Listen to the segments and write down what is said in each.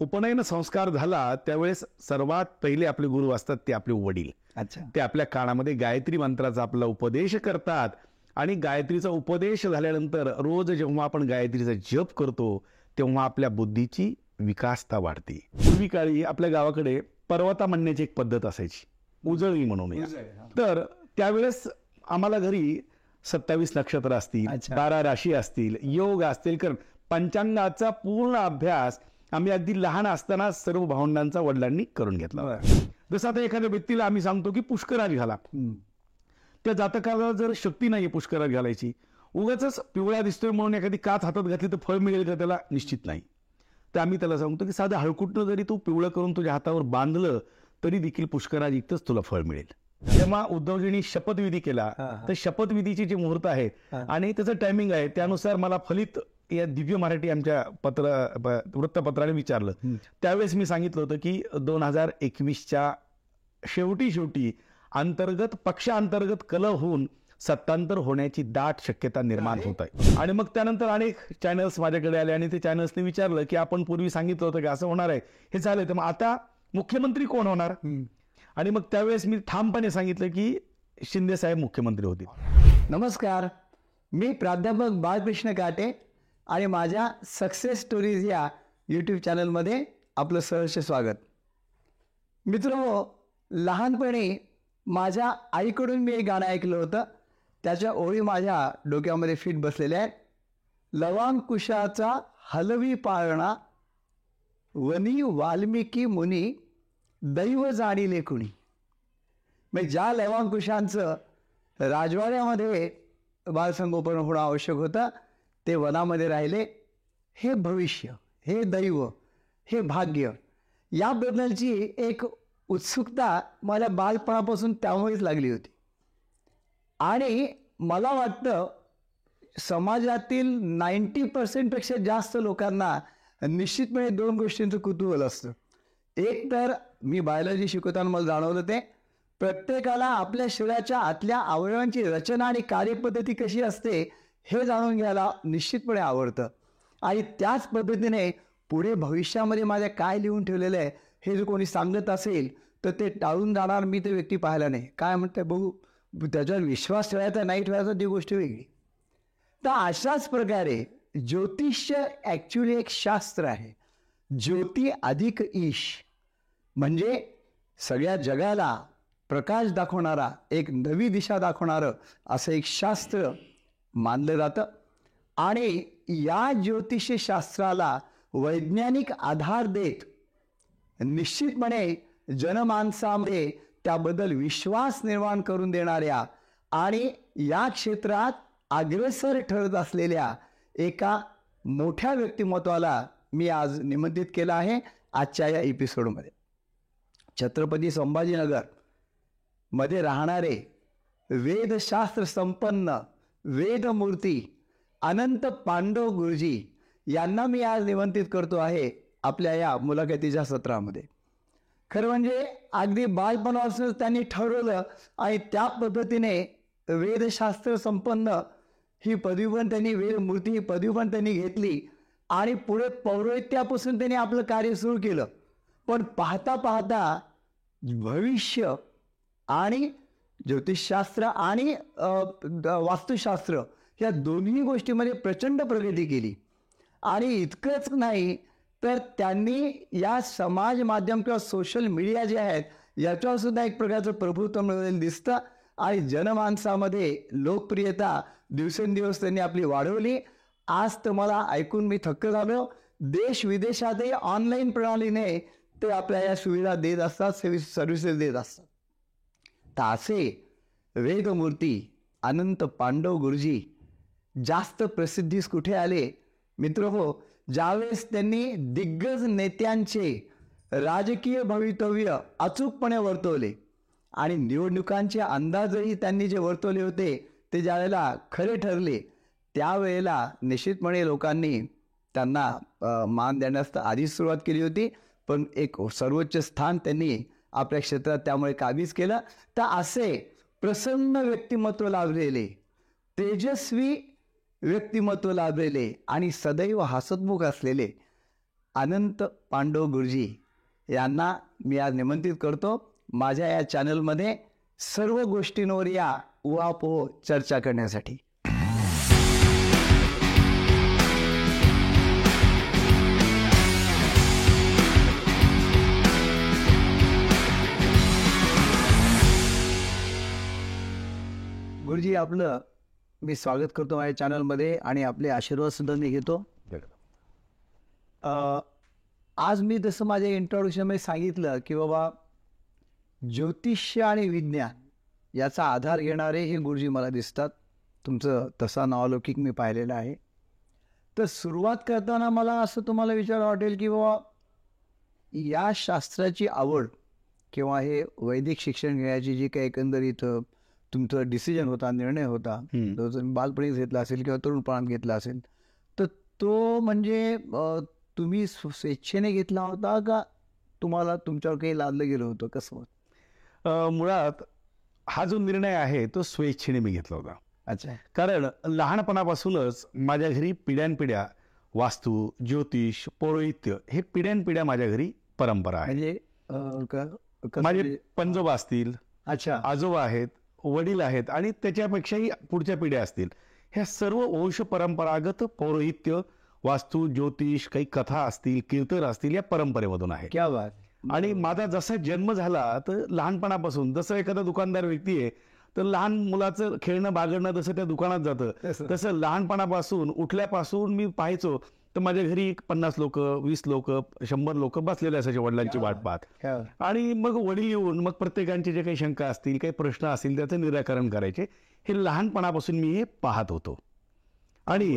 उपनयन संस्कार झाला त्यावेळेस सर्वात पहिले आपले गुरु असतात ते आपले वडील. अच्छा. ते आपल्या कानामध्ये गायत्री मंत्राचा आपला उपदेश करतात आणि गायत्रीचा उपदेश झाल्यानंतर रोज जेव्हा आपण गायत्रीचा जप करतो तेव्हा आपल्या बुद्धीची विकासता वाढते. पूर्वी काळी आपल्या गावाकडे पर्वता म्हणण्याची एक पद्धत असायची. उजळी म्हणून. तर त्यावेळेस आम्हाला घरी सत्तावीस नक्षत्र असतील. बारा राशी असतील योग असतील. कारण पंचांगाचा पूर्ण अभ्यास आम्ही अगदी लहान असताना सर्व भावंडांचा वडिलांनी करून घेतला. जसं आता एखाद्या व्यक्तीला आम्ही सांगतो की पुष्करात घाला. त्या जातकाला जर शक्ती नाहीये पुष्करात घालायची उगाच पिवळ्या दिसतोय म्हणून एखादी काच हातात घातली तर फळ मिळेल का त्याला निश्चित नाही तर आम्ही त्याला सांगतो की साधं हळकुटनं जरी तू पिवळं करून तुझ्या हातावर बांधलं तरी देखील पुष्करात इतकंच तुला फळ मिळेल जेव्हा उद्धवजींनी शपथविधी केला. तर शपथविधीची जी मुहूर्त आहे हा. आणि त्याचं टायमिंग आहे त्यानुसार मला फलित या दिव्य मराठी आमच्या पत्र वृत्तपत्राने विचारलं. त्यावेळेस मी सांगितलं होतं की दोन हजार एकवीसच्या शेवटी शेवटी अंतर्गत पक्षांतर्गत कल होऊन सत्तांतर होण्याची दाट शक्यता निर्माण होत आहे आणि मग त्यानंतर अनेक चॅनल्स माझ्याकडे आले आणि ते चॅनल्सने विचारलं की आपण पूर्वी सांगितलं होतं की असं होणार आहे. हे झालं तर मग आता मुख्यमंत्री कोण होणार. आणि मग त्यावेळेस मी ठामपणे सांगितलं की शिंदे साहेब मुख्यमंत्री होतील. नमस्कार. मी प्राध्यापक बाळकृष्ण काटे आणि माझ्या सक्सेस स्टोरीज या यूट्यूब चॅनलमध्ये आपलं सहर्ष स्वागत. मित्र लहानपणी माझ्या आईकडून मी एक गाणं ऐकलं होतं. त्याच्या ओळी माझ्या डोक्यामध्ये फिट बसलेल्या आहेत. लवांग कुशाचा हलवी पाळणा वनी वाल्मिकी मुनी दैव जाणीले कुणी. म्हणजे ज्या लवांकुशांचं राजवाड्यामध्ये बालसंगोपन होणं आवश्यक होतं ते वनामध्ये राहिले. हे भविष्य हे दैव हे भाग्य याबद्दलची एक उत्सुकता मला बालपणापासून त्यामुळेच लागली होती. आणि मला वाटतं समाजातील नाईंटी पर्सेंटपेक्षा जास्त लोकांना निश्चितपणे दोन गोष्टींचं कुतूहल असतं. एक तर मी बायोलॉजी शिकवताना मला जाणवलं ते प्रत्येकाला आपल्या शरीराच्या आतल्या अवयवांची रचना आणि कार्यपद्धती कशी असते हे जाणून घ्यायला निश्चितपणे आवडतं. आणि त्याच पद्धतीने पुढे भविष्यामध्ये माझ्या काय लिहून ठेवलेलं आहे हे जर कोणी सांगत असेल तर ते टाळून जाणार मी ते व्यक्ती पाहायला नाही. काय म्हणते बघू. त्याच्यावर विश्वास ठेवायचा नाही ठेवायचा ती गोष्ट वेगळी. तर अशाच प्रकारे ज्योतिष्य ॲक्च्युली एक शास्त्र आहे. ज्योती अधिक ईश म्हणजे सगळ्या जगाला प्रकाश दाखवणारा एक नवी दिशा दाखवणारं असं एक शास्त्र मानलं जातं. आणि या ज्योतिषशास्त्राला वैज्ञानिक आधार देत निश्चितपणे जनमानसामध्ये त्याबद्दल विश्वास निर्माण करून देणाऱ्या आणि या क्षेत्रात अग्रेसर ठरत असलेल्या एका मोठ्या व्यक्तिमत्वाला मी आज निमंत्रित केलं आहे आजच्या या एपिसोडमध्ये. छत्रपती संभाजीनगरमध्ये राहणारे वेदशास्त्र संपन्न वेदमूर्ती अनंत पांडव गुरुजी यांना मी आज निमंत्रित करतो आहे आपल्या या मुलाखतीच्या सत्रामध्ये. खरं म्हणजे अगदी बालपणापासून त्यांनी ठरवलं आणि त्या पद्धतीने वेदशास्त्र संपन्न ही पदवी पण त्यांनी वेदमूर्ती ही पदवी पण त्यांनी घेतली आणि पुढे पौरोहित्यापासून त्यांनी आपलं कार्य सुरू केलं. पण पाहता पाहता भविष्य आणि ज्योतिषशास्त्र आणि वास्तुशास्त्र या दोन्ही गोष्टीमध्ये प्रचंड प्रगती केली. आणि इतकंच नाही तर त्यांनी या समाज माध्यम किंवा सोशल मीडिया जे आहेत याच्यावर सुद्धा एक प्रकारचं प्रभुत्व मिळवलेलं दिसतं. आणि जनमानसामध्ये लोकप्रियता दिवसेंदिवस त्यांनी आपली वाढवली. आज तर मला ऐकून मी थक्क झालो. देश विदेशातही ऑनलाईन प्रणालीने ते आपल्या या सुविधा देत असतात सर्व्हिसेस देत असतात. तासे वेदमूर्ती अनंत पांडव गुरुजी जास्त प्रसिद्धीस कुठे आले? मित्र हो ज्यावेळेस त्यांनी दिग्गज नेत्यांचे राजकीय भवितव्य अचूकपणे वर्तवले आणि निवडणुकांचे अंदाजही त्यांनी जे वर्तवले होते ते ज्यावेळेला खरे ठरले त्यावेळेला निश्चितपणे लोकांनी त्यांना मान देण्यास तर आधीच सुरुवात केली होती पण एक सर्वोच्च स्थान त्यांनी आपल्या क्षेत्रात त्यामुळे काबीज केलं. तर असे प्रसन्न व्यक्तिमत्व लाभलेले तेजस्वी व्यक्तिमत्व लाभलेले आणि सदैव हसतमुख असलेले अनंत पांडव गुरुजी यांना मी आज निमंत्रित करतो. माझ्या या चॅनलमध्ये सर्व गोष्टींवर या उहापोह चर्चा करण्यासाठी. गुरुजी आपलं मी स्वागत करतो माझ्या चॅनलमध्ये आणि आपले आशीर्वाद सुद्धा मी घेतो. अ, आज मी जसं माझ्या इंट्रोडक्शनमध्ये सांगितलं की बाबा ज्योतिष्य आणि विज्ञान याचा आधार घेणारे हे गुरुजी मला दिसतात. तुमचं तसा नावलौकिक मी पाहिलेला आहे. तर सुरुवात करताना मला असं तुम्हाला विचार वाटेल की बाबा या शास्त्राची आवड किंवा हे वैदिक शिक्षण घेण्याची जी काही एकंदरीत तुमचा डिसिजन होता निर्णय होता. तो तुम्ही बालपणीच घेतला असेल किंवा तरुणपणात घेतला असेल तर तो म्हणजे तुम्ही स्व- स्वेच्छेने घेतला होता का तुम्हाला तुमच्यावर काही लादलं गेलं होतं? कसं मुळात हा जो निर्णय आहे तो स्वेच्छेने मी घेतला होता. अच्छा. कारण लहानपणापासूनच माझ्या घरी पिढ्यानपिढ्या वास्तू ज्योतिष पौरोहित्य हे पिढ्यानपिढ्या माझ्या घरी परंपरा आहे म्हणजे माझे म्हणजे- पंजोबा असतील अच्छा. आजोबा आहेत वडील आहेत आणि त्याच्यापेक्षाही पुढच्या पिढ्या असतील. ह्या सर्व वंश परंपरागत पौरोहित्य वास्तू ज्योतिष काही कथा असतील कीर्तन असतील या परंपरेमधून आहे क्या बात. आणि माझा जसा जन्म झाला तर लहानपणापासून जसं एखादा दुकानदार व्यक्ती आहे तर लहान मुलाचं खेळणं बागडणं जसं त्या दुकानात जातं तसं. तसं लहानपणापासून उठल्यापासून मी पाहायचो तर माझ्या घरी एक पन्नास लोक वीस लोक शंभर लोक बसलेले असायचे वडिलांची वाट पाहत. आणि मग वडील येऊन मग प्रत्येकांचे जे काही शंका असतील काही प्रश्न असतील त्याचं निराकरण करायचे. हे लहानपणापासून मी हे पाहत होतो. आणि.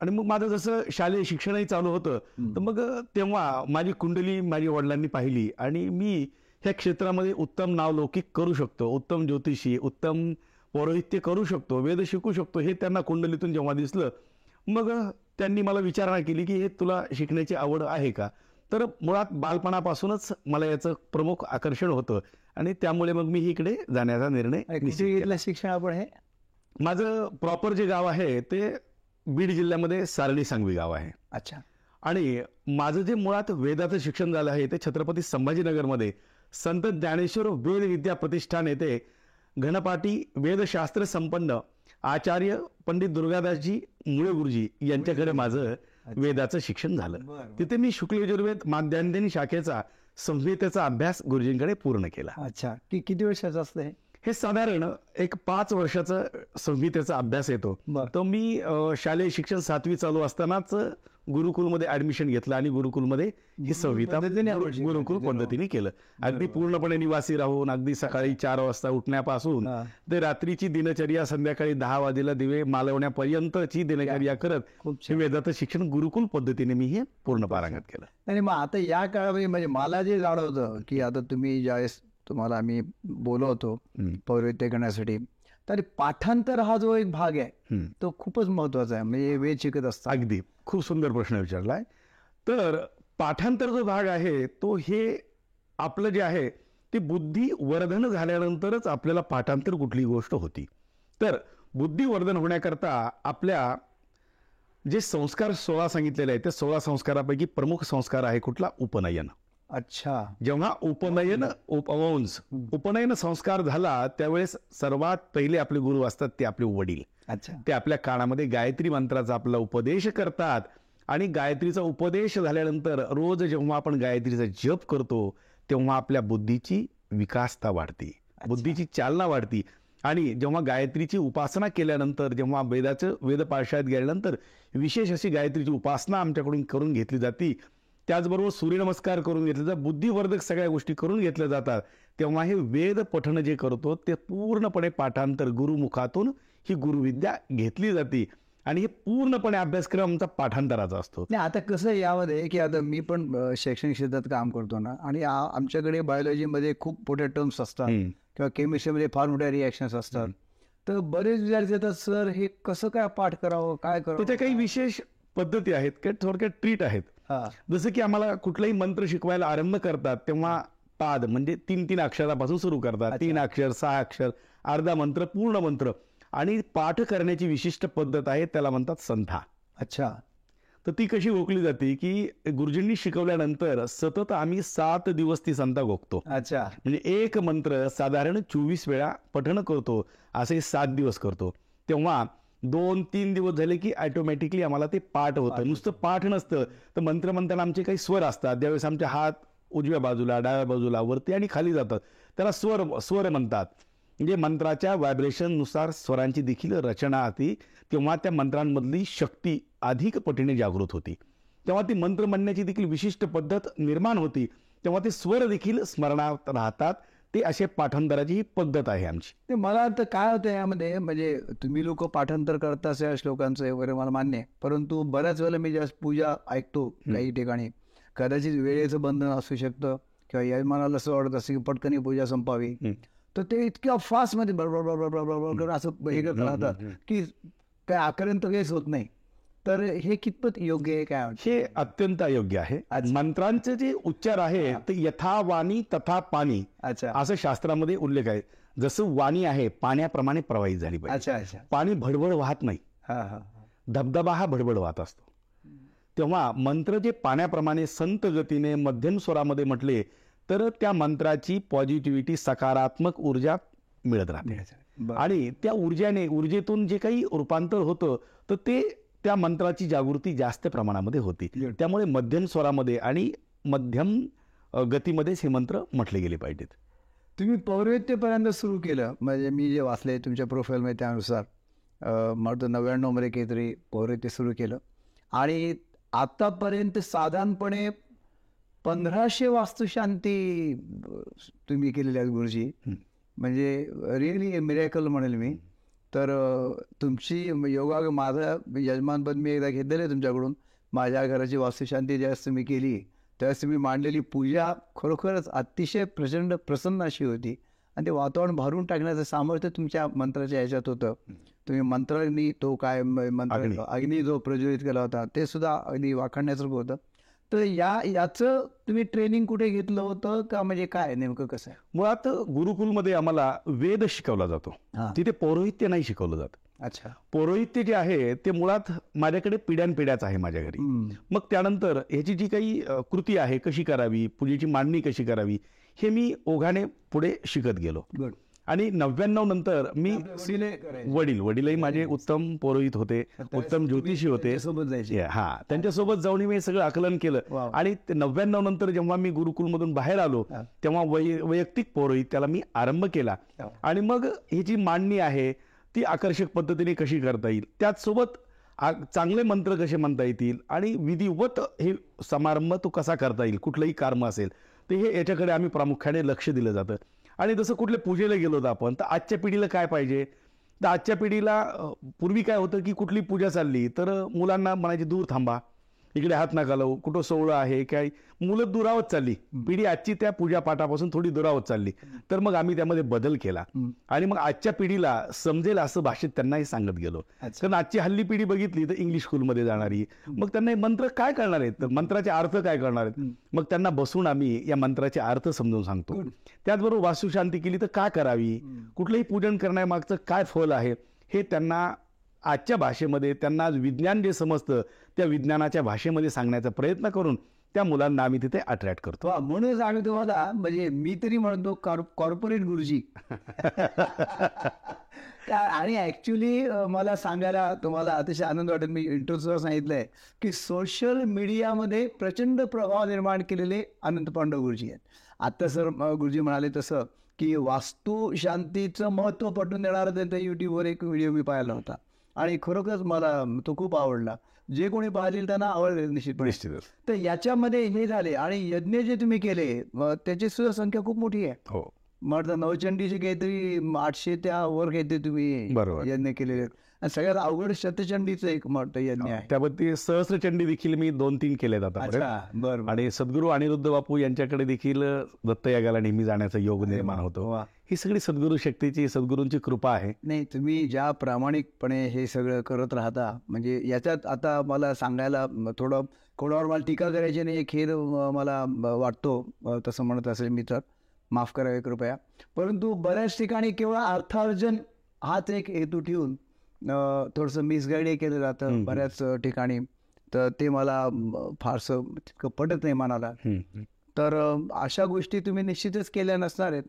आणि मग माझं जसं शालेय शिक्षणही चालू होतं तर मग तेव्हा माझी कुंडली माझ्या वडिलांनी पाहिली. आणि मी ह्या क्षेत्रामध्ये उत्तम नावलौकिक करू शकतो उत्तम ज्योतिषी उत्तम पौरोहित्य करू शकतो वेद शिकू शकतो हे त्यांना कुंडलीतून जेव्हा दिसलं मग त्यांनी मला विचारणा केली की हे तुला शिकण्याची आवड आहे का? तर मुळात बालपणापासूनच मला याचं प्रमुख आकर्षण होतं आणि त्यामुळे मग मी इकडे जाण्याचा निर्णय. घेतलं शिक्षण आपण हे? माझं प्रॉपर जे गाव आहे ते बीड जिल्ह्यामध्ये सारणी सांगवी गाव आहे. अच्छा. आणि माझं जे मुळात वेदाचं शिक्षण झालं आहे ते छत्रपती संभाजीनगरमध्ये संत ज्ञानेश्वर वेद विद्या प्रतिष्ठान येथे घनपाटी वेदशास्त्र संपन्न आचार्य पंडित दुर्गादासजी मुळे गुरुजी यांच्याकडे माझं वेदाचं शिक्षण झालं. तिथे मी शुक्ल यजुर्वेद माध्यान्तिन शाखेचा संहितेचा अभ्यास गुरुजींकडे पूर्ण केला. अच्छा. की किती वर्षाचं असतं हे? साधारण एक पाच वर्षाचा संहितेचा अभ्यास येतो. बरं. तो मी शालेय शिक्षण सातवी चालू असतानाच गुरुकुलमध्ये ऍडमिशन घेतलं आणि गुरुकुलमध्ये ही संहिता. गुरुकुल पद्धतीने केलं अगदी पूर्णपणे निवासी राहून अगदी सकाळी चार वाजता उठण्यापासून. ते रात्रीची दिनचर्या संध्याकाळी दहा वाजेला दिवे मालवण्यापर्यंतची दिनचर्या करत वेदाचं शिक्षण गुरुकुल पद्धतीने मी हे पूर्ण पारांगत केलं आणि मग आता या काळामध्ये म्हणजे मला जे जाणवतं की आता तुम्ही ज्यावेळेस तुम्हाला आम्ही बोलवतो हम्म. पौरोहित्य करण्यासाठी तर पाठांतर हा जो एक भाग आहे. तो खूपच महत्त्वाचा आहे. म्हणजे वेद शिकत असतात. अगदी. खूप सुंदर प्रश्न विचारलाय. तर पाठांतर जो भाग आहे तो हे आपलं जे आहे ते बुद्धी वर्धन झाल्यानंतरच आपल्याला पाठांतर कुठली गोष्ट होती. तर बुद्धी वर्धन होण्याकरता आपल्या जे संस्कार सोळा सांगितलेले आहेत त्या सोळा संस्कारापैकी प्रमुख संस्कार आहे कुठला? उपनयन. अच्छा. जेव्हा उपनयन उपवंश उपनयन संस्कार झाला त्यावेळेस सर्वात पहिले आपले गुरु असतात ते आपले वडील. अच्छा. ते आपल्या कानामध्ये गायत्री मंत्राचा आपला उपदेश करतात आणि गायत्रीचा उपदेश झाल्यानंतर रोज जेव्हा आपण गायत्रीचा जप करतो तेव्हा आपल्या बुद्धीची विकासता वाढते. बुद्धीची चालना वाढती. आणि जेव्हा गायत्रीची उपासना केल्यानंतर जेव्हा वेदाचं वेद पाठशाळेत गेल्यानंतर विशेष अशी गायत्रीची उपासना आमच्याकडून करून घेतली जाते. त्याचबरोबर सूर्यनमस्कार करून घेतले जातात बुद्धिवर्धक सगळ्या गोष्टी करून घेतल्या जातात. तेव्हा हे वेद पठण जे करतो ते पूर्णपणे पाठांतर गुरुमुखातून ही गुरुविद्या घेतली जाते. आणि हे पूर्णपणे अभ्यासक्रम आमचा पाठांतराचा असतो. नाही आता कसं आहे यामध्ये की आता मी पण शैक्षणिक क्षेत्रात काम करतो ना आणि आमच्याकडे बायोलॉजीमध्ये खूप मोठ्या टर्म्स असतात. किंवा केमिस्ट्रीमध्ये फार मोठ्या रिॲक्शन्स असतात. तर बरेच विद्यार्थी येतात सर हे कसं काय पाठ करावं? काय करावं? त्याच्या काही विशेष पद्धती आहेत काही थोडक्यात ट्रीट आहेत. जसं की आम्हाला कुठलाही मंत्र शिकवायला आरंभ करतात तेव्हा पाद म्हणजे तीन तीन अक्षरापासून सुरू करतात. तीन अक्षर सहा अक्षर अर्धा मंत्र पूर्ण मंत्र. आणि पाठ करण्याची विशिष्ट पद्धत आहे त्याला म्हणतात संथा अच्छा. तर ती कशी गोकली जाते की गुरुजींनी शिकवल्यानंतर सतत आम्ही सात दिवस ती संता गोकतो अच्छा. म्हणजे एक मंत्र साधारण चोवीस वेळा पठण करतो असे सात दिवस करतो. तेव्हा दोन तीन दिवस झाले की ऑटोमॅटिकली आम्हाला ते पाठ होतं. नुसतं पाठ नसतं. तर मंत्र म्हणताना आमचे काही स्वर असतात. त्यावेळेस आमचे हात उजव्या बाजूला डाव्या बाजूला वरती आणि खाली जातात. त्याला स्वर स्वर म्हणतात. म्हणजे मंत्राच्या व्हायब्रेशननुसार स्वरांची देखील रचना होती. तेव्हा त्या मंत्रांमधली शक्ती अधिक पटीने जागृत होती. तेव्हा ती मंत्र म्हणण्याची देखील विशिष्ट पद्धत निर्माण होती. तेव्हा ते स्वर देखील स्मरणात राहतात. ते असे पाठांतराची ही पद्धत आहे आमची ते मला तर काय होतं यामध्ये म्हणजे तुम्ही लोक पाठांतर करता या श्लोकांचं वगैरे मला मान्य आहे परंतु बऱ्याच वेळेला मी जेव्हा पूजा ऐकतो काही ठिकाणी कदाचित वेळेचं बंधन असू शकतं किंवा यजमानाला असं वाटत असतं की पटकन ही पूजा संपावी. तर ते इतक्या फास्टमध्ये बरोबर असं हे करत राहतात की काय आकलन तर काहीच होत नाही तर हे कितपत योग्य आहे काय? हे अत्यंत अयोग्य आहे. मंत्रांचे जे उच्चार आहे ते यथा वाणी तथा पाणी अच्छा. असं शास्त्रामध्ये उल्लेख आहे. जसं वाणी आहे पाण्याप्रमाणे प्रवाहित झाली पाहिजे. अच्छा अच्छा. पाणी भडभड वाहत नाही. हा हा. धबधबा हा भडभड वाहत असतो. तेव्हा मंत्र जे पाण्याप्रमाणे संत गतीने मध्यम स्वरामध्ये म्हटले तर त्या मंत्राची पॉझिटिव्हिटी सकारात्मक ऊर्जा मिळत राहते. आणि त्या ऊर्जाने ऊर्जेतून जे काही रूपांतर होतं तर ते त्या मंत्राची जागृती जास्त प्रमाणामध्ये होती. त्यामुळे मध्यम स्वरामध्ये आणि मध्यम गतीमध्येच हे मंत्र म्हटले गेले पाहिजेत. तुम्ही पौरोहित्यपर्यंत सुरू केलं. म्हणजे मी जे वाचले तुमच्या प्रोफाईलमध्ये त्यानुसार मला नव्याण्णवमध्ये काहीतरी पौरोहित्य सुरू केलं. आणि आतापर्यंत साधारणपणे पंधराशे वास्तुशांती तुम्ही केलेल्या आहेत गुरुजी. म्हणजे रिअली मिरॅकल म्हणेल मी. तर तुमची योगा माझं यजमानपद मी एकदा घेतलेलं आहे तुमच्याकडून. माझ्या घराची वास्तुशांती ज्यावेळेस तुम्ही केली त्यावेळेस तुम्ही मांडलेली पूजा खरोखरच अतिशय प्रचंड प्रसन्न अशी होती. आणि ते वातावरण भरून टाकण्याचं सामर्थ्य तुमच्या मंत्राच्या ह्याच्यात होतं. तुम्ही मंत्रांनी तो काय. मंत्र अग्नी जो प्रज्वलित केला होता ते सुद्धा अगदी वाखाणण्यासारखं होतं. तर या याचं तुम्ही ट्रेनिंग कुठे घेतलं होतं? का म्हणजे काय नेमकं कसं आहे? मुळात गुरुकुलमध्ये आम्हाला वेद शिकवला जातो. हा. तिथे पौरोहित्य नाही शिकवलं जात. अच्छा. पौरोहित्य जे आहे ते मुळात माझ्याकडे पिढ्यानपिढ्याच आहे माझ्या घरी हम्म. मग त्यानंतर ह्याची जी काही अ, कृती आहे कशी करावी पूजेची मांडणी कशी करावी हे मी ओघाने पुढे शिकत गेलो. आणि नव्याण्णव नंतर मी वडिले करायचे. वडील वडीलही माझे उत्तम पौरोहित होते उत्तम ज्योतिषी होते. सोबत जायचे. हा. त्यांच्यासोबत जाऊन मी सगळं आकलन केलं. आणि नव्याण्णव नंतर जेव्हा मी गुरुकुलमधून बाहेर आलो. तेव्हा वैयक्तिक पौरोहित त्याला मी आरंभ केला. आणि मग ही जी मांडणी आहे ती आकर्षक पद्धतीने कशी करता येईल? त्याचसोबत चांगले मंत्र कसे म्हणता येतील? आणि विधिवत हे समारंभ तो कसा करता येईल? कुठलंही कर्म असेल तर हे याच्याकडे आम्ही प्रामुख्याने लक्ष दिलं जातं. आणि जसं कुठल्या पूजेला गेलो होतो आपण तर आजच्या पिढीला काय पाहिजे? तर आजच्या पिढीला पूर्वी काय होतं की कुठली पूजा चालली तर मुलांना म्हणायची दूर थांबा. इकडे हात नका लावू. कुठं सोहळं आहे काय? मुलं दुरावत चालली. पिढी आजची त्या पूजा पाठापासून थोडी दुरावत चालली. तर मग आम्ही त्यामध्ये बदल केला. आणि मग आजच्या पिढीला समजेल असं भाषेत त्यांनाही सांगत गेलो. कारण आजची हल्ली पिढी बघितली तर इंग्लिश स्कूलमध्ये जाणारी. मग त्यांना हे मंत्र काय करणार आहेत? तर मंत्राचे अर्थ काय करणार आहेत? मग त्यांना बसून आम्ही या मंत्राचे अर्थ समजून सांगतो. त्याचबरोबर वास्तुशांती केली तर काय करावी? कुठलंही पूजन करण्यामागचं काय फल आहे? हे त्यांना आजच्या भाषेमध्ये त्यांना विज्ञान जे समजतं त्या विज्ञानाच्या भाषेमध्ये सांगण्याचा प्रयत्न करून त्या मुलांना आम्ही तिथे अट्रॅक्ट करतो. म्हणूनच आम्ही तुम्हाला म्हणजे मी तरी म्हणतो कॉर्पोरेट गुरुजी. आणि ऍक्च्युली मला सांगायला तुम्हाला अतिशय आनंद वाटेल. मी इंटरव्ह्यू सुद्धा सांगितलंय की सोशल मीडियामध्ये प्रचंड प्रभाव निर्माण केलेले अनंत पांडव गुरुजी आहेत. आता सर गुरुजी म्हणाले तसं की वास्तू शांतीचं महत्त्व पटवून देणारा त्यांचा युट्यूबवर एक व्हिडिओ मी पाहिला होता. आणि खरोखरच मला तो खूप आवडला. जे कोणी पाहतील त्यांना आवडेल निश्चितपणे. निश्चितच. तर याच्यामध्ये हे झाले आणि यज्ञ जे तुम्ही केले त्याची सुद्धा संख्या खूप मोठी आहे. हो. म्हटलं नवचंडीचे काहीतरी आठशे त्या वर काहीतरी तुम्ही बरोबर. यज्ञ केलेले आहेत. आणि सगळ्यात अवघड शतचंडीचं एक म्हटलं यज्ञ आहे त्याबद्दल सहस्रचंडी देखील मी दोन तीन आतापर्यंत अच्छा बरं आणि सद्गुरू अनिरुद्ध बापू यांच्याकडे देखील दत्तयागाला नेहमी जाण्याचा योग निर्माण होतो. ही सगळी सद्गुरू शक्तीची सद्गुरूंची कृपा आहे. नाही तुम्ही ज्या प्रामाणिकपणे हे सगळं करत राहता म्हणजे याच्यात आता मला सांगायला थोडं कोणावर मला टीका करायची नाही एक खेद म, मला वाटतो तसं म्हणत असेल मी तर. माफ करावे कृपया. परंतु बऱ्याच ठिकाणी केवळ अर्थार्जन हाच एक हेतू ठेवून थोडंसं मिसगाईडही केलं जातं बऱ्याच ठिकाणी. तर ते मला फारसं तितकं पटत नाही मनाला. तर अशा गोष्टी तुम्ही निश्चितच केल्या नसणार आहेत.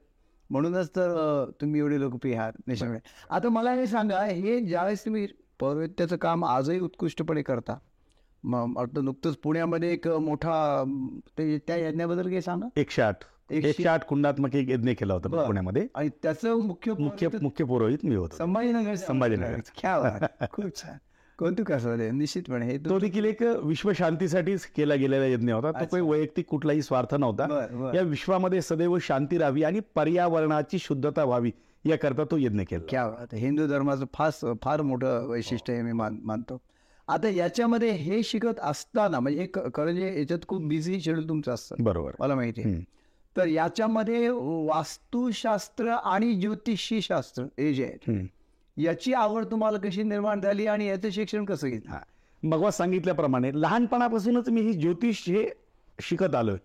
म्हणूनच तर तुम्ही एवढे लोकप्रिय आहात नेशनमध्ये आता मला हे सांगा हे ज्यावेळेस तुम्ही पौरोहित्याचं काम आजही उत्कृष्टपणे करता मग वाटतं नुकतंच पुण्यामध्ये एक मोठा ते त्या यज्ञाबद्दल काही सांगा? एकशे आठ. एकशे आठ कुंडात्मक एक यज्ञ केला होता. पुण्यामध्ये. आणि त्याचं मुख्य मुख्य मुख्य पुरोहित मी होतो. संभाजीनगर संभाजीनगर. खूप छान. कौतुक असं निश्चितपणे. हे तो देखील एक विश्व शांतीसाठीच केला गेलेला यज्ञ होता. तो. काही वैयक्तिक कुठलाही स्वार्थ नव्हता. या विश्वामध्ये सदैव शांती राहावी आणि पर्यावरणाची शुद्धता व्हावी याकरता तो यज्ञ केला. क्या. हिंदू धर्माचं फार फार मोठं वैशिष्ट्य आहे मी मान मानतो. आता याच्यामध्ये हे शिकत असताना म्हणजे जे याच्यात खूप बिझी शेड्यूल तुमचं असतं. बरोबर. मला माहिती आहे. तर याच्यामध्ये वास्तुशास्त्र आणि ज्योतिषी शास्त्र हे जे हम्म. याची आवड तुम्हाला कशी निर्माण झाली आणि याचं शिक्षण कसं घेतलं हा. भगवान सांगितल्याप्रमाणे लहानपणापासूनच मी ही ज्योतिष हे शिकत आलोय.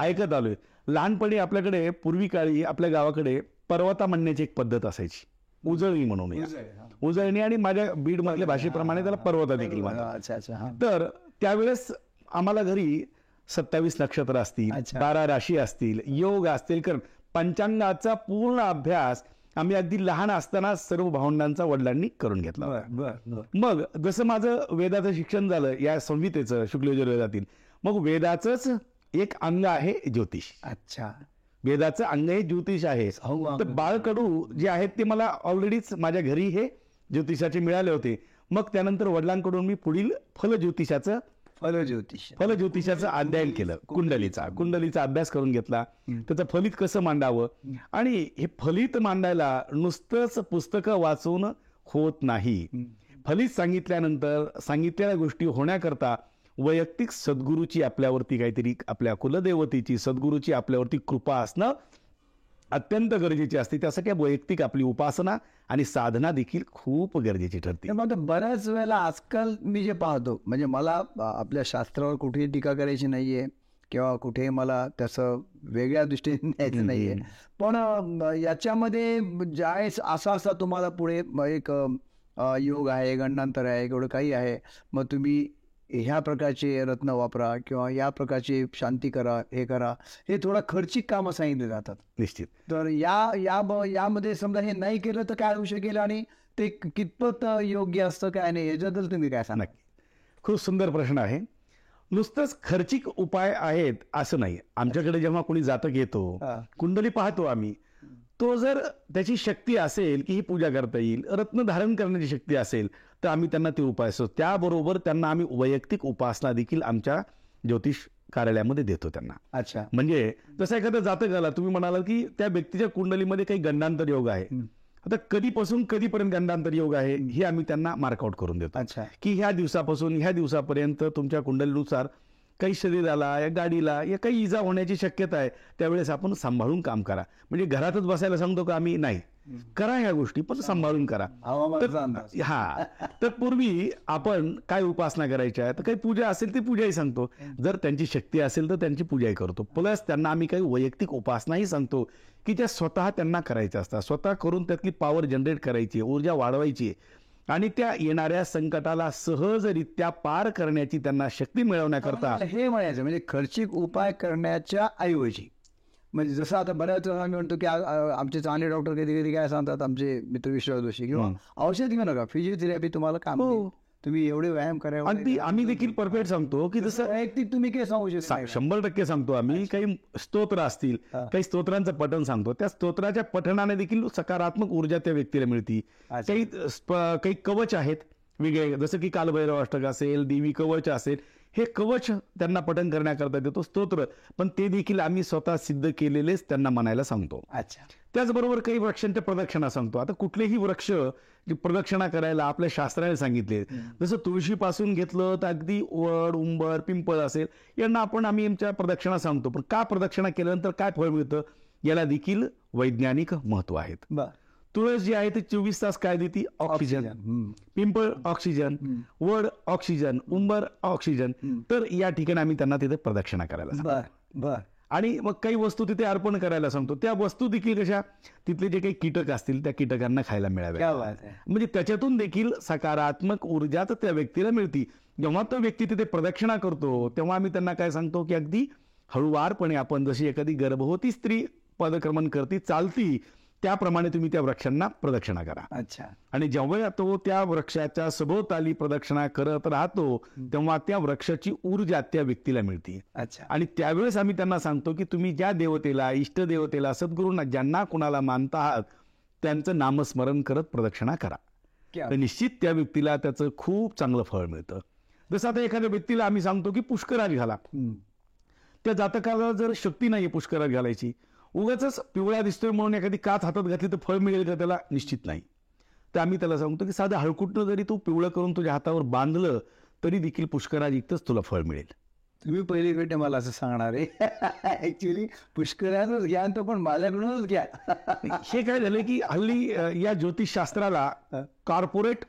ऐकत आलोय लहानपणी आपल्याकडे पूर्वी काळी आपल्या गावाकडे पर्वता म्हणण्याची एक पद्धत असायची उजळणी म्हणून. उजळणी आणि माझ्या बीड मधल्या भाषेप्रमाणे त्याला पर्वता देखील म्हणतात अच्छा अच्छा तर त्यावेळेस आम्हाला घरी सत्तावीस नक्षत्र असतील. बारा राशी असतील योग असतील कारण पंचांगाचा पूर्ण अभ्यास आम्ही अगदी लहान असताना सर्व भावंडांचा वडिलांनी करून घेतला. मग जसं माझं वेदाचं शिक्षण झालं या संहितेचं शुक्लयजुर्वेदातील मग वेदाचंच एक अंग आहे ज्योतिष. अच्छा. वेदाचं अंग हे ज्योतिष आहे. हो, तर बाळकडू जे आहेत ते मला ऑलरेडीच माझ्या घरी हे ज्योतिषाचे मिळाले होते. मग त्यानंतर वडिलांकडून मी पुढील फल ज्योतिषाचं फल ज्योतिष फल ज्योतिषाचं अध्ययन केलं कुंडलीचा. कुंडलीचा अभ्यास करून घेतला. त्याचं फलित कसं मांडावं? आणि हे फलित मांडायला नुसतंच पुस्तकं वाचून होत नाही. फलित सांगितल्यानंतर सांगितलेल्या गोष्टी होण्याकरता वैयक्तिक सद्गुरूची आपल्यावरती काहीतरी आपल्या कुलदेवतेची सद्गुरूची आपल्यावरती कृपा असणं अत्यंत गरजेची असते. त्यासाठी वैयक्तिक आपली उपासना आणि साधना देखील खूप गरजेची ठरते. मग आता बऱ्याच वेळेला आजकाल मी जे पाहतो म्हणजे मला आपल्या शास्त्रावर कुठेही टीका करायची नाहीये किंवा कुठेही मला त्याचं वेगळ्या दृष्टीने न्यायचं नाहीये. पण याच्यामध्ये ज्यावेळेस असा असा तुम्हाला पुढे एक योग आहे गंडांतर आहे एवढं काही आहे. मग तुम्ही ह्या प्रकारचे रत्न वापरा किंवा या प्रकारची शांती करा हे करा हे थोडा खर्चिक कामं सांगितले जातात. निश्चित. तर या या यामध्ये समजा हे नाही केलं तर काय होऊ शकेल आणि ते कितपत योग्य असतं काय नाही याच्याबद्दल तुम्ही काय सांगा? खूप सुंदर प्रश्न आहे. नुसतंच खर्चिक उपाय आहेत असं नाही. आमच्याकडे जेव्हा कोणी जातक येतो. कुंडली पाहतो आम्ही तो जर त्याची शक्ती असेल की ही पूजा करता येईल रत्न धारण करण्याची शक्ती असेल तर आम्ही त्यांना ते उपाय असतो त्याबरोबर त्यांना आम्ही वैयक्तिक उपासना देखील आमच्या ज्योतिष कार्यालयामध्ये देतो त्यांना. अच्छा. म्हणजे जसं एखादं जातक आला तुम्ही म्हणाला की त्या व्यक्तीच्या कुंडलीमध्ये काही गंडांतर योग आहे. आता कधीपासून कधीपर्यंत गंडांतर योग आहे हे आम्ही त्यांना मार्कआउट करून देतो. अच्छा. की ह्या दिवसापासून ह्या दिवसापर्यंत तुमच्या कुंडलीनुसार काही शरीराला या गाडीला या काही इजा होण्याची शक्यता आहे त्यावेळेस आपण सांभाळून काम करा. म्हणजे घरातच बसायला सांगतो का आम्ही? नाही. करा ह्या गोष्टी पण सांभाळून. करा. हा. तर पूर्वी आपण काय उपासना करायच्या तर काही पूजा असेल ती पूजाही सांगतो. जर त्यांची शक्ती असेल तर त्यांची पूजाही करतो. प्लस त्यांना आम्ही काही वैयक्तिक उपासनाही सांगतो की त्या स्वतः त्यांना करायच्या असतात. स्वतः करून त्यातली पॉवर जनरेट करायची ऊर्जा वाढवायची आणि त्या येणाऱ्या संकटाला सहजरित्या पार करण्याची त्यांना शक्ती मिळवण्याकरता हे म्हणायचं म्हणजे खर्चिक उपाय करण्याच्या ऐवजी. म्हणजे जसं आता बऱ्याच वेळा आम्ही म्हणतो की आमचे चांगले डॉक्टर कधी कधी काय सांगतात आमचे मित्र विश्वास जोशी किंवा औषध घेऊ नका फिजिओथेरपी तुम्हाला काम हो. तुम्ही एवढे व्यायाम करा आम्ही देखील परफेक्ट सांगतो की जसं वैयक्तिक तुम्ही काय सांगू शकता शंभर टक्के सांगतो आम्ही काही स्तोत्र असतील. काही स्तोत्रांचं पठण सांगतो. त्या स्तोत्राच्या पठणाने देखील सकारात्मक ऊर्जा त्या व्यक्तीला मिळते. काही काही कवच आहेत वेगळे जसं की कालभैरव अष्टक असेल देवी कवच असेल हे कवच त्यांना पठण करण्याकरता देतो स्तोत्र. पण ते देखील आम्ही स्वतः सिद्ध केलेलेच त्यांना म्हणायला सांगतो. अच्छा. त्याचबरोबर काही वृक्षांच्या प्रदक्षिणा सांगतो. आता कुठलेही वृक्ष जी प्रदक्षिणा करायला आपल्या शास्त्राने सांगितले. जसं तुळशीपासून घेतलं तर अगदी वड उंबर पिंपळ असेल यांना आपण आम्ही आमच्या प्रदक्षिणा सांगतो. पण का प्रदक्षिणा केल्यानंतर काय फळ मिळतं? याला देखील वैज्ञानिक महत्त्व आहेत. तुळस जी आहे ती चोवीस तास काय देते? ऑक्सिजन. पिंपळ ऑक्सिजन. वड ऑक्सिजन. उंबर ऑक्सिजन. तर या ठिकाणी आम्ही त्यांना तिथे प्रदक्षिणा करायला. बर बर. आणि मग काही वस्तू तिथे अर्पण करायला सांगतो. त्या वस्तू देखील कशा? तिथले जे काही कीटक असतील त्या कीटकांना खायला मिळाव्या म्हणजे त्याच्यातून देखील सकारात्मक ऊर्जा तर त्या व्यक्तीला मिळती. जेव्हा तो व्यक्ती तिथे प्रदक्षिणा करतो तेव्हा आम्ही त्यांना काय सांगतो की अगदी हळुवारपणे आपण जशी एखादी गर्भवती स्त्री पदक्रमन करती चालती त्याप्रमाणे तुम्ही त्या वृक्षांना प्रदक्षिणा करा. अच्छा. आणि जेव्हा तो त्या वृक्षाच्या सभोवताली प्रदक्षिणा करत राहतो तेव्हा त्या वृक्षाची ऊर्जा त्या व्यक्तीला मिळते. अच्छा. आणि त्यावेळेस आम्ही त्यांना सांगतो की तुम्ही ज्या देवतेला इष्ट देवतेला सद्गुरूंना ज्यांना कुणाला मानता आहात त्यांचं नामस्मरण करत प्रदक्षिणा करा. तर निश्चित त्या व्यक्तीला त्याचं खूप चांगलं फळ मिळतं. जसं आता एखाद्या व्यक्तीला आम्ही सांगतो की पुष्कराज घाला. त्या जातकाला जर शक्ती नाही पुष्कराज घालायची उगाच पिवळा दिसतोय म्हणून एखादी काच हातात घातली तर फळ मिळेल का त्याला? निश्चित नाही. तर आम्मी त्याला सांगतो की साधं हळकुटनं जरी तू पिवळं करून तुझ्या हातावर बांधलं तरी देखील पुष्कराज इतकंच तुला फळ मिळेल. तुम्ही पहिली भेट मला असं सांगणार आहे. ऍक्च्युली पुष्कळानच घ्या तो पण माझ्याकडूनच घ्या. हे काय झालं की हल्ली या ज्योतिषशास्त्राला कॉर्पोरेट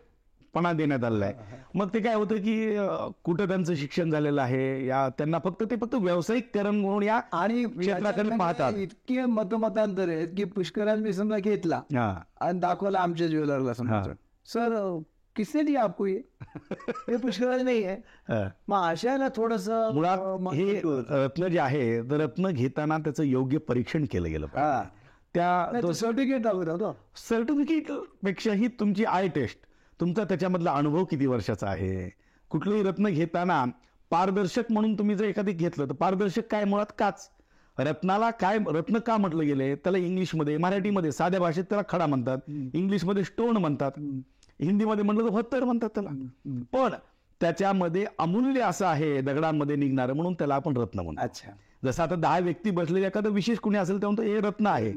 पणा देण्यात आलेला आहे. मग ते काय होतं की कुठं त्यांचं शिक्षण झालेलं आहे? या त्यांना फक्त ते फक्त व्यावसायिक करण म्हणून या आणि क्षेत्राकडे पाहतात. इतके मतमतांतर आहेत की पुष्कराज मी समजा घेतला आणि दाखवला आमच्या ज्वेलरला समजा. सर किसने दिया आपको ये? हे पुष्कराज नाही आहे. हा. मग अशाला थोडस मुळात हे रत्न जे आहे तर रत्न घेताना त्याचं योग्य परीक्षण केलं गेलं. त्या सर्टिफिकेट सर्टिफिकेट पेक्षाही तुमची आय टेस्ट तुमचा त्याच्यामधला अनुभव किती वर्षाचा आहे? कुठलंही रत्न घेताना पारदर्शक म्हणून तुम्ही जर एखादी घेतलं तर पारदर्शक काय मुळात काच? रत्नाला काय रत्न का म्हटलं गेले? त्याला इंग्लिशमध्ये मराठीमध्ये साध्या भाषेत त्याला खडा म्हणतात. इंग्लिशमध्ये स्टोन म्हणतात. हिंदीमध्ये म्हटलं तर भत्तर म्हणतात त्याला. पण त्याच्यामध्ये अमूल्य असं आहे दगडांमध्ये निघणारं म्हणून त्याला आपण रत्न म्हणतो अच्छा. जसं आता दहा व्यक्ती बसलेले एखादं विशेष कुणी असेल तेव्हा हे रत्न आहे.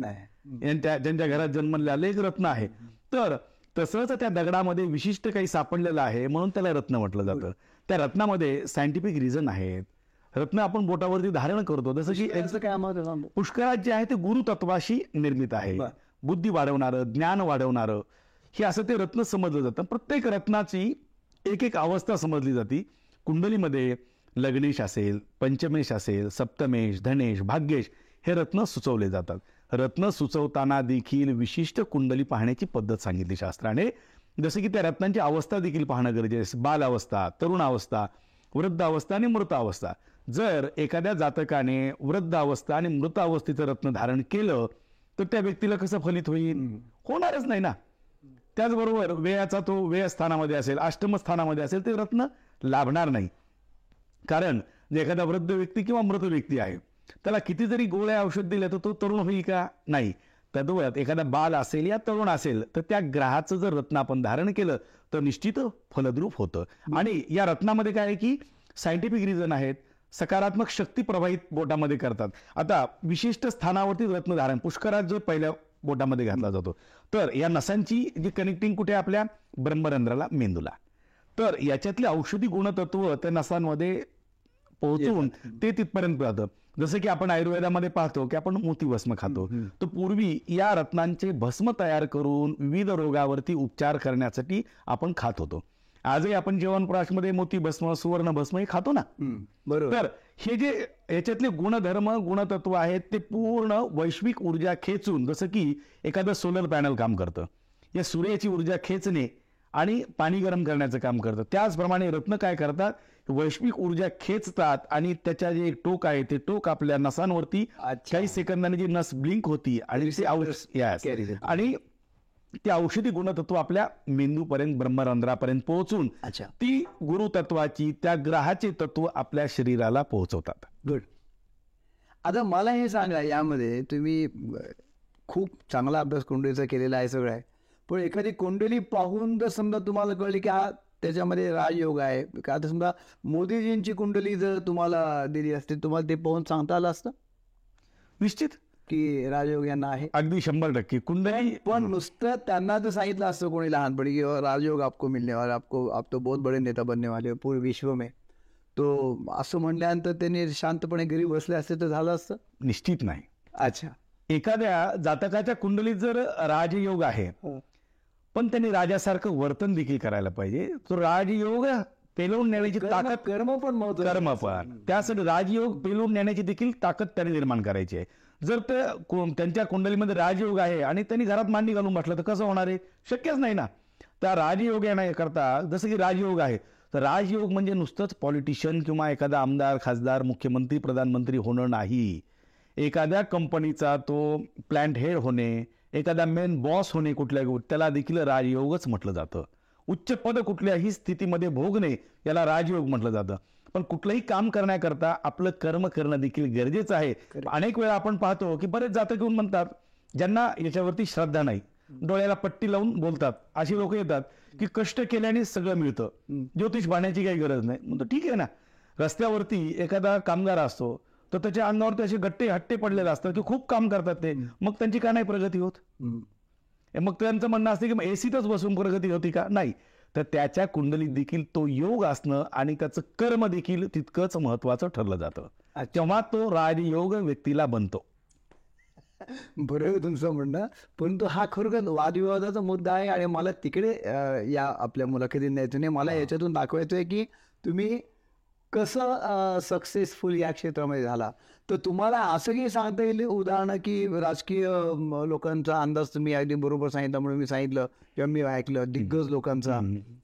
ज्यांच्या घरात जन्मले आले एक रत्न आहे. तर तसंच त्या दगडामध्ये विशिष्ट काही सापडलेलं आहे म्हणून त्याला रत्न म्हटलं जातं. त्या रत्नामध्ये सायंटिफिक रिझन आहेत. रत्न आपण बोटावरती धारण करतो जसं की पुष्करात जे आहे ते गुरुतत्वाशी निर्मित आहे. बुद्धी वाढवणारं ज्ञान वाढवणारं हे असं ते रत्न समजलं जातं. प्रत्येक रत्नाची एक एक अवस्था समजली जाते. कुंडलीमध्ये लग्नेश असेल पंचमेश असेल सप्तमेश धनेश भाग्येश हे रत्न सुचवले जातात. रत्न सुचवताना देखील विशिष्ट कुंडली पाहण्याची पद्धत सांगितली शास्त्राने. जसं की त्या रत्नांची अवस्था देखील पाहणं गरजेचं आहे. बाल अवस्था तरुण अवस्था वृद्ध अवस्था आणि मृत अवस्था जर एखाद्या जातकाने वृद्ध अवस्था आणि मृत अवस्थेचं रत्न धारण केलं तर त्या व्यक्तीला कसं फलित होईल? होणारच नाही ना. त्याचबरोबर वेयाचा तो वेय स्थानामध्ये असेल अष्टम स्थानामध्ये असेल ते रत्न लाभणार नाही. कारण जे एखादा वृद्ध व्यक्ती किंवा मृत व्यक्ती आहे त्याला किती जरी गोळ्या औषध दिले तर तो तरुण होईल का? नाही. तद्वयात एखादा बाल असेल या तरुण असेल तर त्या ग्रहाचं जर रत्न आपण धारण केलं तर निश्चित फलद्रूप होतं. आणि या रत्नामध्ये काय आहे की सायंटिफिक रिझन आहेत सकारात्मक शक्ती प्रवाहित बोटामध्ये करतात. आता विशिष्ट स्थानावरती रत्न धारण पुष्करात जो पहिल्या बोटामध्ये घातला जातो. तर या नसांची जी कनेक्टिंग कुठे आपल्या? ब्रह्मरंध्राला मेंदूला. तर याच्यातले औषधी गुणतत्व त्या नसांमध्ये पोहोचून ते तिथपर्यंत जातं जसं की आपण आयुर्वेदामध्ये पाहतो की आपण मोती भस्म खातो. तर पूर्वी या रत्नांचे भस्म तयार करून विविध रोगावरती उपचार करण्यासाठी आपण खात होतो. आजही आपण जेवणप्राशमध्ये मोती भस्म सुवर्ण भस्म हे खातो ना? बरोबर. तर हे जे याच्यातले गुणधर्म गुणतत्व आहेत ते पूर्ण वैश्विक ऊर्जा खेचून जसं की एखादं सोलर पॅनल काम करतं. या सूर्याची ऊर्जा खेचणे आणि पाणी गरम करण्याचं काम करतं. त्याचप्रमाणे रत्न काय करतात? वैश्विक ऊर्जा खेचतात आणि त्याच्या जे टोक आहे ते टोक आपल्या नसांवरती. काही सेकंदाने जी नस ब्लिंक होती आणि ते. आणि ते औषधी गुणतत्व आपल्या मेंदूपर्यंत ब्रह्मरंध्रापर्यंत पोहोचून ती गुरुतत्वाची त्या ग्रहाचे तत्व आपल्या शरीराला पोहोचवतात. गुड आता मला हे सांगा यामध्ये तुम्ही खूप चांगला अभ्यास कुंडलीचा केलेला आहे सगळं. आहे पण एखादी कुंडली पाहून जर समजा तुम्हाला कळली की हा त्याच्यामध्ये राजयोग आहे. का आता समजा मोदीजींची कुंडली जर तुम्हाला दिली असते तुम्हाला ते पाहून सांगता आलं असतं? निश्चित की राजयोग यांना आहे. अगदी शंभर टक्के. कुंडली पण नुसतं त्यांना जर सांगितलं असतं कोणी लहानपणी की "और राजयोग आपको मिलने वाला आपको आप तो बहुत बड़े नेता बनने वाले हो पूरे विश्व में. तो असं म्हणल्यानंतर त्यांनी शांतपणे घरी बसले असते तर झालं असतं? निश्चित नाही. अच्छा. एखाद्या जातकाच्या कुंडलीत जर राजयोग आहे पण त्यांनी राजासारखं वर्तन देखील करायला पाहिजे. तो राजयोग पेलवून नेण्याची ताकद कर्म पण कर्म पण. त्यासाठी राजयोग पेलवून नेण्याची देखील ताकद त्याने निर्माण करायची आहे. जर ते त्यांच्या कुंडलीमध्ये राजयोग आहे आणि त्यांनी घरात मांडी घालून बसलं तर कसं होणार आहे? शक्यच नाही ना. त्या राजयोग करता जसं की राजयोग आहे. तर राजयोग म्हणजे नुसतंच पॉलिटिशियन किंवा एखादा आमदार खासदार मुख्यमंत्री प्रधानमंत्री होणं नाही. एखाद्या कंपनीचा तो प्लॅन्ट हेड होणे एखादा मेन बॉस होणे कुठल्या त्याला देखील राजयोगच म्हटलं जातं. उच्च पद कुठल्याही स्थितीमध्ये भोगणे याला राजयोग म्हटलं जातं. पण कुठलंही काम करण्याकरता आपलं कर्म करणं देखील गरजेचं आहे. अनेक वेळा आपण पाहतो की बरेच जातक येऊन म्हणतात ज्यांना याच्यावरती श्रद्धा नाही डोळ्याला पट्टी लावून बोलतात. अशी लोक येतात की कष्ट केल्याने सगळं मिळतं. ज्योतिष बाण्याची काही गरज नाही. म्हणतो ठीक आहे ना. रस्त्यावरती एखादा कामगार असतो तर त्याच्या अंगावरती असे गट्टे हट्टे पडलेले असतात की खूप काम करतात ते. मग त्यांची का नाही प्रगती होत? मग त्यांचं म्हणणं असते की एसीतच बसून प्रगती होती का? नाही. तर त्याच्या कुंडलीत देखील तो योग असणं आणि त्याचं कर्म देखील तितकंच महत्वाचं ठरलं जातं. तेव्हा तो राजयोग व्यक्तीला बनतो. बरोबर आहे तुमचं म्हणणं. परंतु हा खरोखर वादविवादाचा मुद्दा आहे आणि मला तिकडे या आपल्या मुलाखतीत न्यायचं नाही मला याच्यातून दाखवायचं की तुम्ही कसं सक्सेसफुल या क्षेत्रामध्ये झाला? तर तुम्हाला असं काही सांगता येईल उदाहरणं की राजकीय लोकांचा अंदाज तुम्ही अगदी बरोबर सांगितला म्हणून मी सांगितलं किंवा मी ऐकलं दिग्गज लोकांचा.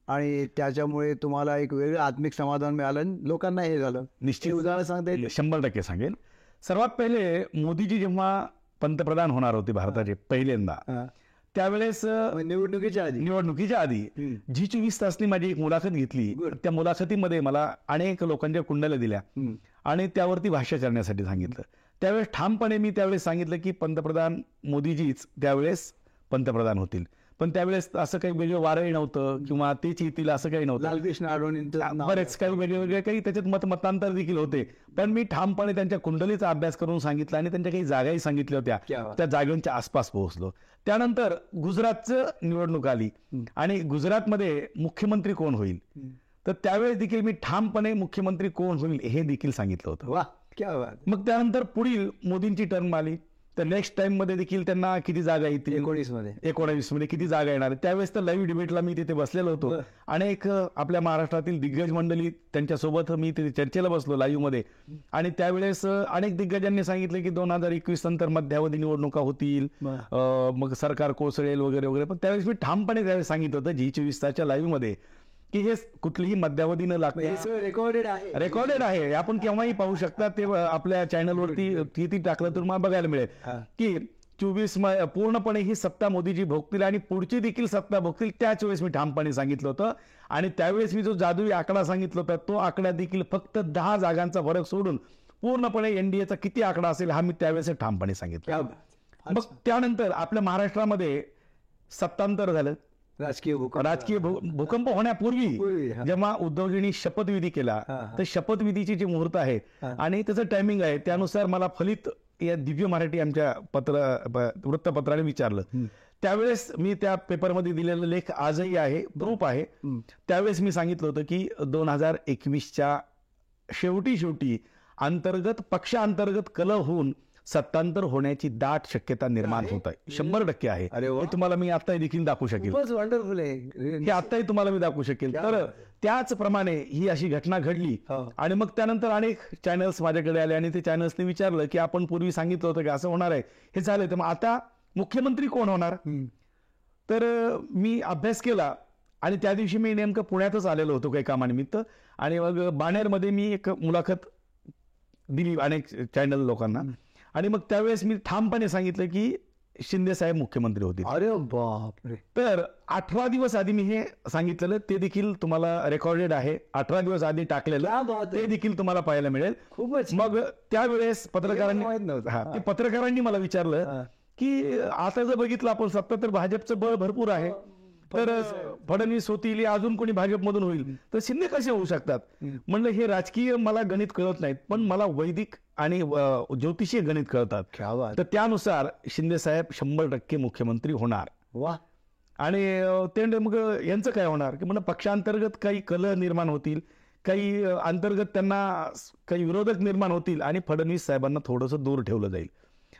आणि त्याच्यामुळे तुम्हाला एक वेगळं आत्मिक समाधान मिळालं आणि लोकांना हे झालं. निश्चित. उदाहरण सांगता येईल शंभर टक्के सांगेन. सर्वात पहिले मोदीजी जेव्हा पंतप्रधान होणार होते भारताचे पहिल्यांदा. त्यावेळेस निवडणुकीच्या आधी निवडणुकीच्या आधी. जी चोवीस तासनी माझी एक मुलाखत घेतली. त्या मुलाखतीमध्ये मला अनेक लोकांच्या कुंडल्या दिल्या. आणि त्यावरती भाष्य करण्यासाठी सांगितलं त्यावेळेस ठामपणे मी त्यावेळेस सांगितलं की पंतप्रधान मोदीजीच त्यावेळेस पंतप्रधान होतील पण त्यावेळेस असं काही वेगळं वारही नव्हतं किंवा तेच येतील असं काही नव्हतं. लालकृष्ण नाव. बरेच काही वेगळे वेगळे काही त्याच्यात मत मतांतर देखील होते. पण मी ठामपणे त्यांच्या कुंडलीचा अभ्यास करून सांगितला आणि त्यांच्या काही जागाही सांगितल्या होत्या. त्या जागांच्या आसपास पोहोचलो. त्यानंतर गुजरातचं निवडणूक आली आणि गुजरातमध्ये मुख्यमंत्री कोण होईल. तर त्यावेळेस देखील मी ठामपणे मुख्यमंत्री कोण होईल हे देखील सांगितलं होतं. वा मग त्यानंतर पुढील मोदींची टर्म आली. तर नेक्स्ट टाइममध्ये देखील त्यांना किती जागा येतील एकोणीसमध्ये. एकोणावीसमध्ये किती जागा येणार? त्यावेळेस तर लाईव्ह डिबेटला मी तिथे बसलेलो होतो. अनेक आपल्या महाराष्ट्रातील दिग्गज मंडळी त्यांच्यासोबत मी तिथे चर्चेला बसलो लाईव्हमध्ये. आणि त्यावेळेस अनेक दिग्गजांनी सांगितलं की दोन हजार एकवीस नंतर मध्यावधी निवडणुका होतील. मग सरकार कोसळेल वगैरे वगैरे. पण त्यावेळेस मी ठामपणे त्यावेळेस सांगितलं होतं जी चोवीस तासच्या लाईव्हमध्ये. की हे कुठलीही मध्यावधी न लागता हे रेकॉर्डेड आहे. रेकॉर्डेड आहे. आपण केव्हाही पाहू शकता ते आपल्या चॅनलवरती किती टाकलं तर तुम्हाला बघायला मिळेल. की चोवीस पूर्णपणे ही सत्ता मोदीजी भोगतील आणि पुढची देखील सत्ता भोगतील त्याच वेळेस मी ठामपणे सांगितलं होतं. आणि त्यावेळेस मी जो जादुई आकडा सांगितला होता तो आकडा देखील फक्त दहा जागांचा फरक सोडून पूर्णपणे एनडीएचा किती आकडा असेल हा मी त्यावेळेस ठामपणे सांगितलं. मग त्यानंतर आपल्या महाराष्ट्रामध्ये सत्तांतर झालं. राजकीय भूकंप राजकीय भू- भूकंप होण्यापूर्वी पूर्वी, हा. जेव्हा उद्धवजींनी शपथविधी केला हा, हा. तर शपथविधीची जी मुहूर्त आहे हा. आणि त्याचं टायमिंग आहे त्यानुसार मला फलित या दिव्य मराठी आमच्या पत्र प- वृत्तपत्राने विचारलं त्यावेळेस मी त्या पेपरमध्ये दिलेला लेख आजही आहे प्रूफ आहे हम्म. त्यावेळेस मी सांगितलं होतं की दोन हजार एकवीसच्या शेवटी शेवटी अंतर्गत पक्षांतर्गत कल होऊन सत्तांतर होण्याची दाट शक्यता निर्माण होत आहे शंभर टक्के आहे. अरे वा. हे तुम्हाला मी आता देखील दाखवू शकेल. खूपच वंडरफुल आहे. हे आताही तुम्हाला मी दाखवू शकेल. क्या तर बात त्याचप्रमाणे ही अशी घटना घडली हो. आणि मग त्यानंतर अनेक चॅनल्स माझ्याकडे आले आणि ते चॅनल्सने विचारलं की आपण पूर्वी सांगितलं होतं की असं होणार आहे. हे झालं तर मग आता मुख्यमंत्री कोण होणार? हम्म. तर अं, मी अभ्यास केला आणि त्या दिवशी मी नेमकं पुण्यातच आलेलो होतो काही कामानिमित्त. आणि मग बाणेरमध्ये मी एक मुलाखत दिली अनेक चॅनल लोकांना. आणि मग त्यावेळेस मी ठामपणे सांगितलं की शिंदे साहेब मुख्यमंत्री होतील. अरे बापरे. तर अठरा दिवस आधी मी हे सांगितलेलं ते देखील तुम्हाला रेकॉर्डेड आहे. अठरा दिवस आधी टाकलेलं ते. देखील तुम्हाला पाहायला मिळेल. खूपच. मग त्यावेळेस पत्रकारांनी पत्रकारांनी मला विचारलं. की आता जर बघितलं आपण सत्ता तर भाजपचं बळ भरपूर आहे. तर फडणवीस होतील या अजून कोणी भाजपमधून होईल. तर शिंदे कसे होऊ शकतात? म्हणलं हे राजकीय मला गणित कळत नाहीत पण मला वैदिक आणि ज्योतिषीय गणित कळतात. तर त्यानुसार शिंदे साहेब शंभर टक्के मुख्यमंत्री होणार. वा. आणि ते म्हणजे मग यांचं काय होणार? की म्हणा पक्षांतर्गत काही कलह निर्माण होतील काही अंतर्गत त्यांना काही विरोधक निर्माण होतील आणि फडणवीस साहेबांना थोडंसं दूर ठेवलं जाईल.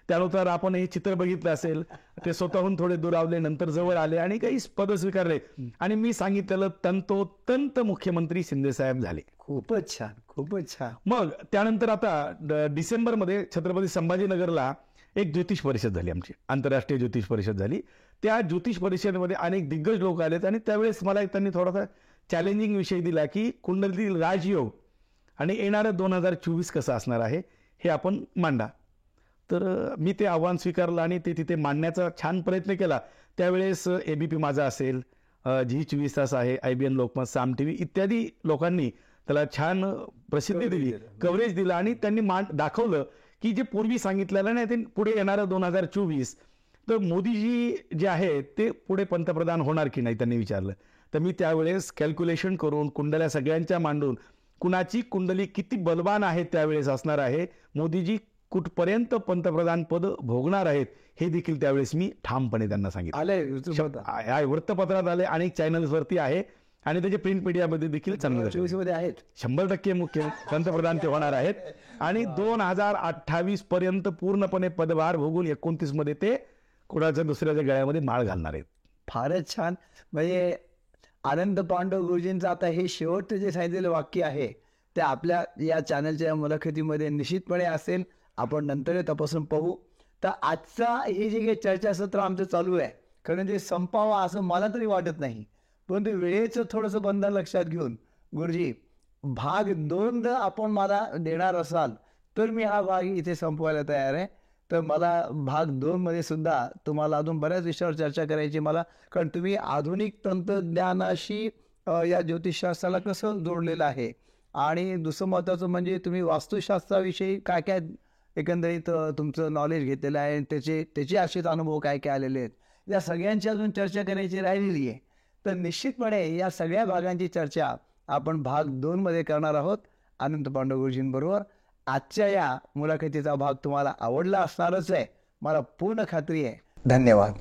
त्यानुसार आपण हे चित्र बघितलं असेल ते स्वतःहून थोडे दुरावले नंतर जवळ आले आणि काही पद स्वीकारले. आणि मी सांगितलेलं तंतोतंत मुख्यमंत्री शिंदेसाहेब झाले. खूपच छान खूपच छान. मग त्यानंतर आता डिसेंबरमध्ये छत्रपती संभाजीनगरला एक ज्योतिष परिषद झाली आमची. आंतरराष्ट्रीय ज्योतिष परिषद झाली. त्या ज्योतिष परिषदेमध्ये अनेक दिग्गज लोक आलेत आणि त्यावेळेस मला एक त्यांनी थोडासा चॅलेंजिंग विषय दिला की कुंडलीतील राजयोग आणि येणारं दोन हजार चोवीस कसं असणार आहे हे आपण मांडा. तर मी ते आव्हान स्वीकारलं आणि ते तिथे मांडण्याचा छान प्रयत्न केला. त्यावेळेस ए बी पी माझा असेल झी चोवीस तास आहे I B N Lokmat Saam T V इत्यादी लोकांनी त्याला छान प्रसिद्धी दिली कव्हरेज दिलं आणि त्यांनी मांड दाखवलं की जे पूर्वी सांगितलेलं नाही ते पुढे येणारं दोन हजार चोवीस. तर मोदीजी जे आहे ते पुढे पंतप्रधान होणार की नाही त्यांनी विचारलं. तर मी त्यावेळेस कॅल्क्युलेशन करून कुंडल्या सगळ्यांच्या मांडून कुणाची कुंडली किती बलवान आहे त्यावेळेस असणार आहे मोदीजी कुठपर्यंत पंतप्रधान पद भोगणार आहेत हे देखील त्यावेळेस मी ठामपणे त्यांना सांगितलं. आले वृत्तपत्रात आले अनेक चॅनल्स वरती आहे आणि त्याचे प्रिंट मीडियामध्ये देखील मध्ये आहेत. शंभर टक्के मुख्य पंतप्रधान ते होणार आहेत. आणि दोन हजार अठ्ठावीस पर्यंत पूर्णपणे पदभार भोगून एकोणतीसमध्ये ते कुणाच्या दुसऱ्याच्या गळ्यामध्ये माळ घालणार आहेत. फारच छान. म्हणजे आनंद पांडव गुरुजींचं आता हे शेवटचं जे सांगितलेलं वाक्य आहे ते आपल्या या चॅनलच्या मुलाखतीमध्ये निश्चितपणे असेल. आपण नंतर तपासून पाहू. तर आजचा हे जे काही चर्चासत्र आमचं चालू आहे. कारण ते संपावा असं मला तरी वाटत नाही. परंतु वेळेचं थोडंसं बंधन लक्षात घेऊन गुरुजी भाग दोन जर आपण मला देणार असाल तर मी हा भाग इथे संपवायला तयार आहे. तर मला भाग दोनमध्ये सुद्धा तुम्हाला अजून बऱ्याच विषयावर चर्चा करायची मला. कारण तुम्ही आधुनिक तंत्रज्ञानाशी या ज्योतिषशास्त्राला कसं जोडलेलं आहे? आणि दुसरं महत्त्वाचं म्हणजे तुम्ही वास्तुशास्त्राविषयी काय काय एकंदरीत तुमचं नॉलेज घेतलेलं आहे. त्याचे त्याचे असेच अनुभव काय काय आलेले आहेत? या सगळ्यांची अजून चर्चा करायची राहिलेली आहे. तर निश्चितपणे या सगळ्या भागांची चर्चा आपण भाग दोनमध्ये करणार आहोत. अनंत पांडव गुरुजींबरोबर आजच्या या मुलाखतीचा भाग तुम्हाला आवडला असणारच आहे. मला पूर्ण खात्री आहे. धन्यवाद.